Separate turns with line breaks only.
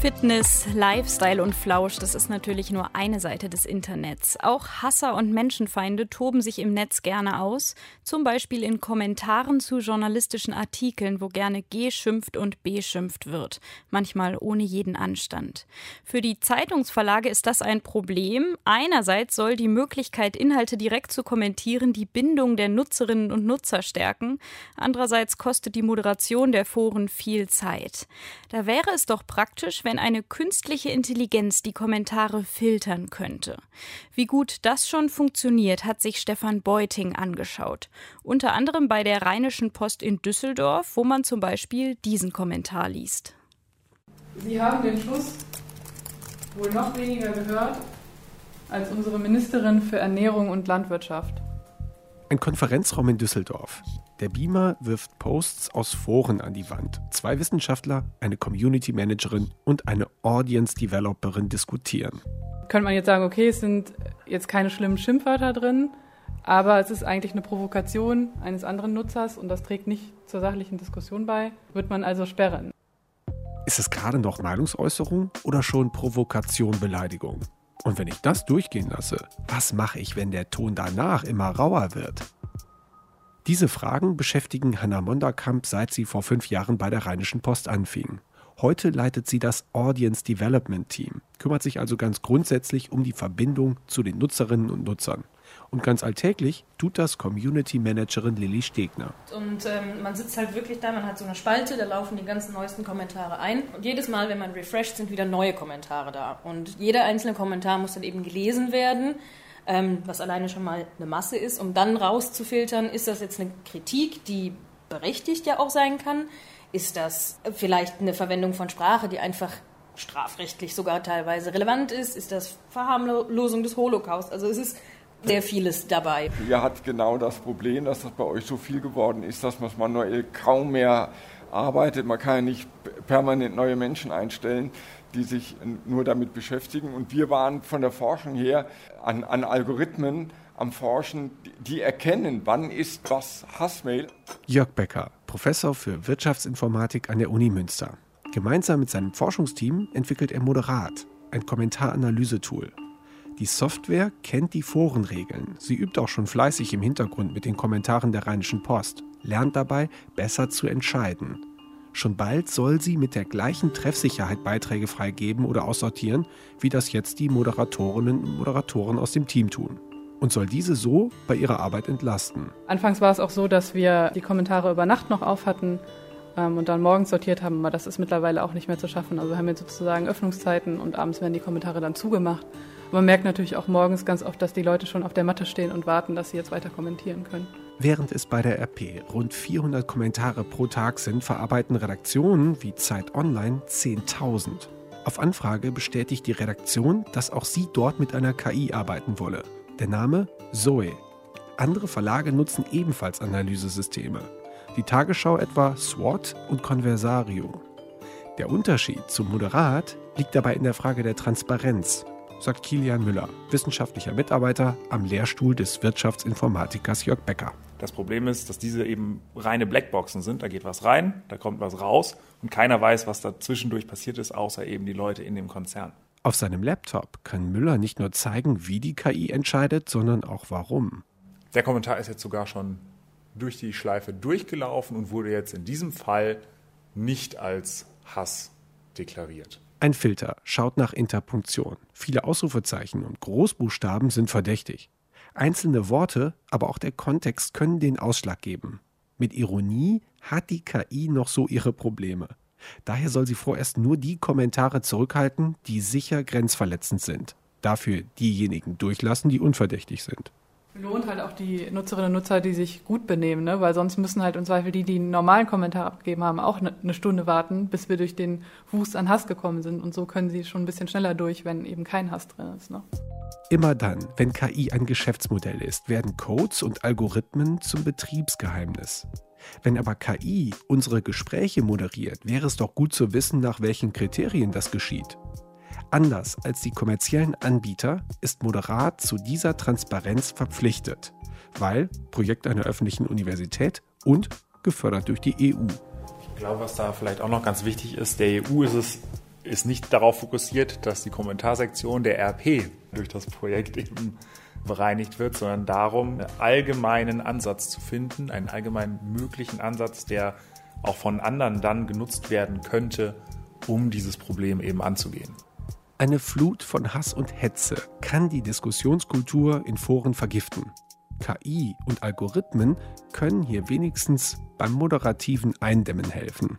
Fitness, Lifestyle und Flausch, das ist natürlich nur eine Seite des Internets. Auch Hasser und Menschenfeinde toben sich im Netz gerne aus, zum Beispiel in Kommentaren zu journalistischen Artikeln, wo gerne geschimpft und beschimpft wird, manchmal ohne jeden Anstand. Für die Zeitungsverlage ist das ein Problem. Einerseits soll die Möglichkeit, Inhalte direkt zu kommentieren, die Bindung der Nutzerinnen und Nutzer stärken. Andererseits kostet die Moderation der Foren viel Zeit. Da wäre es doch praktisch, wenn wenn eine künstliche Intelligenz die Kommentare filtern könnte. Wie gut das schon funktioniert, hat sich Stefan Beuting angeschaut. Unter anderem bei der Rheinischen Post in Düsseldorf, wo man zum Beispiel diesen Kommentar liest.
Sie haben den Schluss wohl noch weniger gehört als unsere Ministerin für Ernährung und Landwirtschaft.
Ein Konferenzraum in Düsseldorf. Der Beamer wirft Posts aus Foren an die Wand. Zwei Wissenschaftler, eine Community Managerin und eine Audience Developerin diskutieren.
Könnte man jetzt sagen, okay, es sind jetzt keine schlimmen Schimpfwörter drin, aber es ist eigentlich eine Provokation eines anderen Nutzers und das trägt nicht zur sachlichen Diskussion bei, wird man also sperren.
Ist es gerade noch Meinungsäußerung oder schon Provokation, Beleidigung? Und wenn ich das durchgehen lasse, was mache ich, wenn der Ton danach immer rauer wird? Diese Fragen beschäftigen Hannah Monderkamp, seit sie vor fünf Jahren bei der Rheinischen Post anfing. Heute leitet sie das Audience Development Team, kümmert sich also ganz grundsätzlich um die Verbindung zu den Nutzerinnen und Nutzern. Und ganz alltäglich tut das Community Managerin Lilly Stegner.
Und ähm, man sitzt halt wirklich da, man hat so eine Spalte, da laufen die ganzen neuesten Kommentare ein. Und jedes Mal, wenn man refresht, sind wieder neue Kommentare da. Und jeder einzelne Kommentar muss dann eben gelesen werden ähm, was alleine schon mal eine Masse ist, um dann rauszufiltern, ist das jetzt eine Kritik, die berechtigt ja auch sein kann? Ist das vielleicht eine Verwendung von Sprache, die einfach strafrechtlich sogar teilweise relevant ist? Ist das Verharmlosung des Holocaust? Also es ist sehr vieles dabei.
Ihr hat genau das Problem, dass das bei euch so viel geworden ist, dass man es manuell kaum mehr arbeitet. Man kann ja nicht permanent neue Menschen einstellen die sich nur damit beschäftigen. Und wir waren von der Forschung her an, an Algorithmen am Forschen, die erkennen, wann ist was Hassmail.
Jörg Becker, Professor für Wirtschaftsinformatik an der Uni Münster. Gemeinsam mit seinem Forschungsteam entwickelt er Moderat, ein Kommentaranalyse-Tool. Die Software kennt die Forenregeln. Sie übt auch schon fleißig im Hintergrund mit den Kommentaren der Rheinischen Post, lernt dabei, besser zu entscheiden. Schon bald soll sie mit der gleichen Treffsicherheit Beiträge freigeben oder aussortieren, wie das jetzt die Moderatorinnen und Moderatoren aus dem Team tun. Und soll diese so bei ihrer Arbeit entlasten.
Anfangs war es auch so, dass wir die Kommentare über Nacht noch auf hatten und dann morgens sortiert haben, aber das ist mittlerweile auch nicht mehr zu schaffen. Also wir haben jetzt sozusagen Öffnungszeiten und abends werden die Kommentare dann zugemacht. Man merkt natürlich auch morgens ganz oft, dass die Leute schon auf der Matte stehen und warten, dass sie jetzt weiter kommentieren können.
Während es bei der RP rund 400 Kommentare pro Tag sind, verarbeiten Redaktionen wie Zeit Online 10.000. Auf Anfrage bestätigt die Redaktion, dass auch sie dort mit einer KI arbeiten wolle. Der Name Zoe. Andere Verlage nutzen ebenfalls Analysesysteme. Die Tagesschau etwa SWOT und Conversario. Der Unterschied zum Moderat liegt dabei in der Frage der Transparenz sagt Kilian Müller, wissenschaftlicher Mitarbeiter am Lehrstuhl des Wirtschaftsinformatikers Jörg Becker.
Das Problem ist, dass diese eben reine Blackboxen sind. Da geht was rein, da kommt was raus und keiner weiß, was da zwischendurch passiert ist, außer eben die Leute in dem Konzern.
Auf seinem Laptop kann Müller nicht nur zeigen, wie die KI entscheidet, sondern auch warum.
Der Kommentar ist jetzt sogar schon durch die Schleife durchgelaufen und wurde jetzt in diesem Fall nicht als Hass deklariert.
Ein Filter schaut nach Interpunktion. Viele Ausrufezeichen und Großbuchstaben sind verdächtig. Einzelne Worte, aber auch der Kontext können den Ausschlag geben. Mit Ironie hat die KI noch so ihre Probleme. Daher soll sie vorerst nur die Kommentare zurückhalten, die sicher grenzverletzend sind. Dafür diejenigen durchlassen, die unverdächtig sind
lohnt halt auch die Nutzerinnen und Nutzer, die sich gut benehmen, ne? weil sonst müssen halt im Zweifel die, die einen normalen Kommentar abgegeben haben, auch eine ne Stunde warten, bis wir durch den Wust an Hass gekommen sind. Und so können sie schon ein bisschen schneller durch, wenn eben kein Hass drin ist. Ne?
Immer dann, wenn KI ein Geschäftsmodell ist, werden Codes und Algorithmen zum Betriebsgeheimnis. Wenn aber KI unsere Gespräche moderiert, wäre es doch gut zu wissen, nach welchen Kriterien das geschieht. Anders als die kommerziellen Anbieter ist Moderat zu dieser Transparenz verpflichtet, weil Projekt einer öffentlichen Universität und gefördert durch die EU.
Ich glaube, was da vielleicht auch noch ganz wichtig ist, der EU ist es ist nicht darauf fokussiert, dass die Kommentarsektion der RP durch das Projekt eben bereinigt wird, sondern darum, einen allgemeinen Ansatz zu finden, einen allgemein möglichen Ansatz, der auch von anderen dann genutzt werden könnte, um dieses Problem eben anzugehen.
Eine Flut von Hass und Hetze kann die Diskussionskultur in Foren vergiften. KI und Algorithmen können hier wenigstens beim moderativen Eindämmen helfen.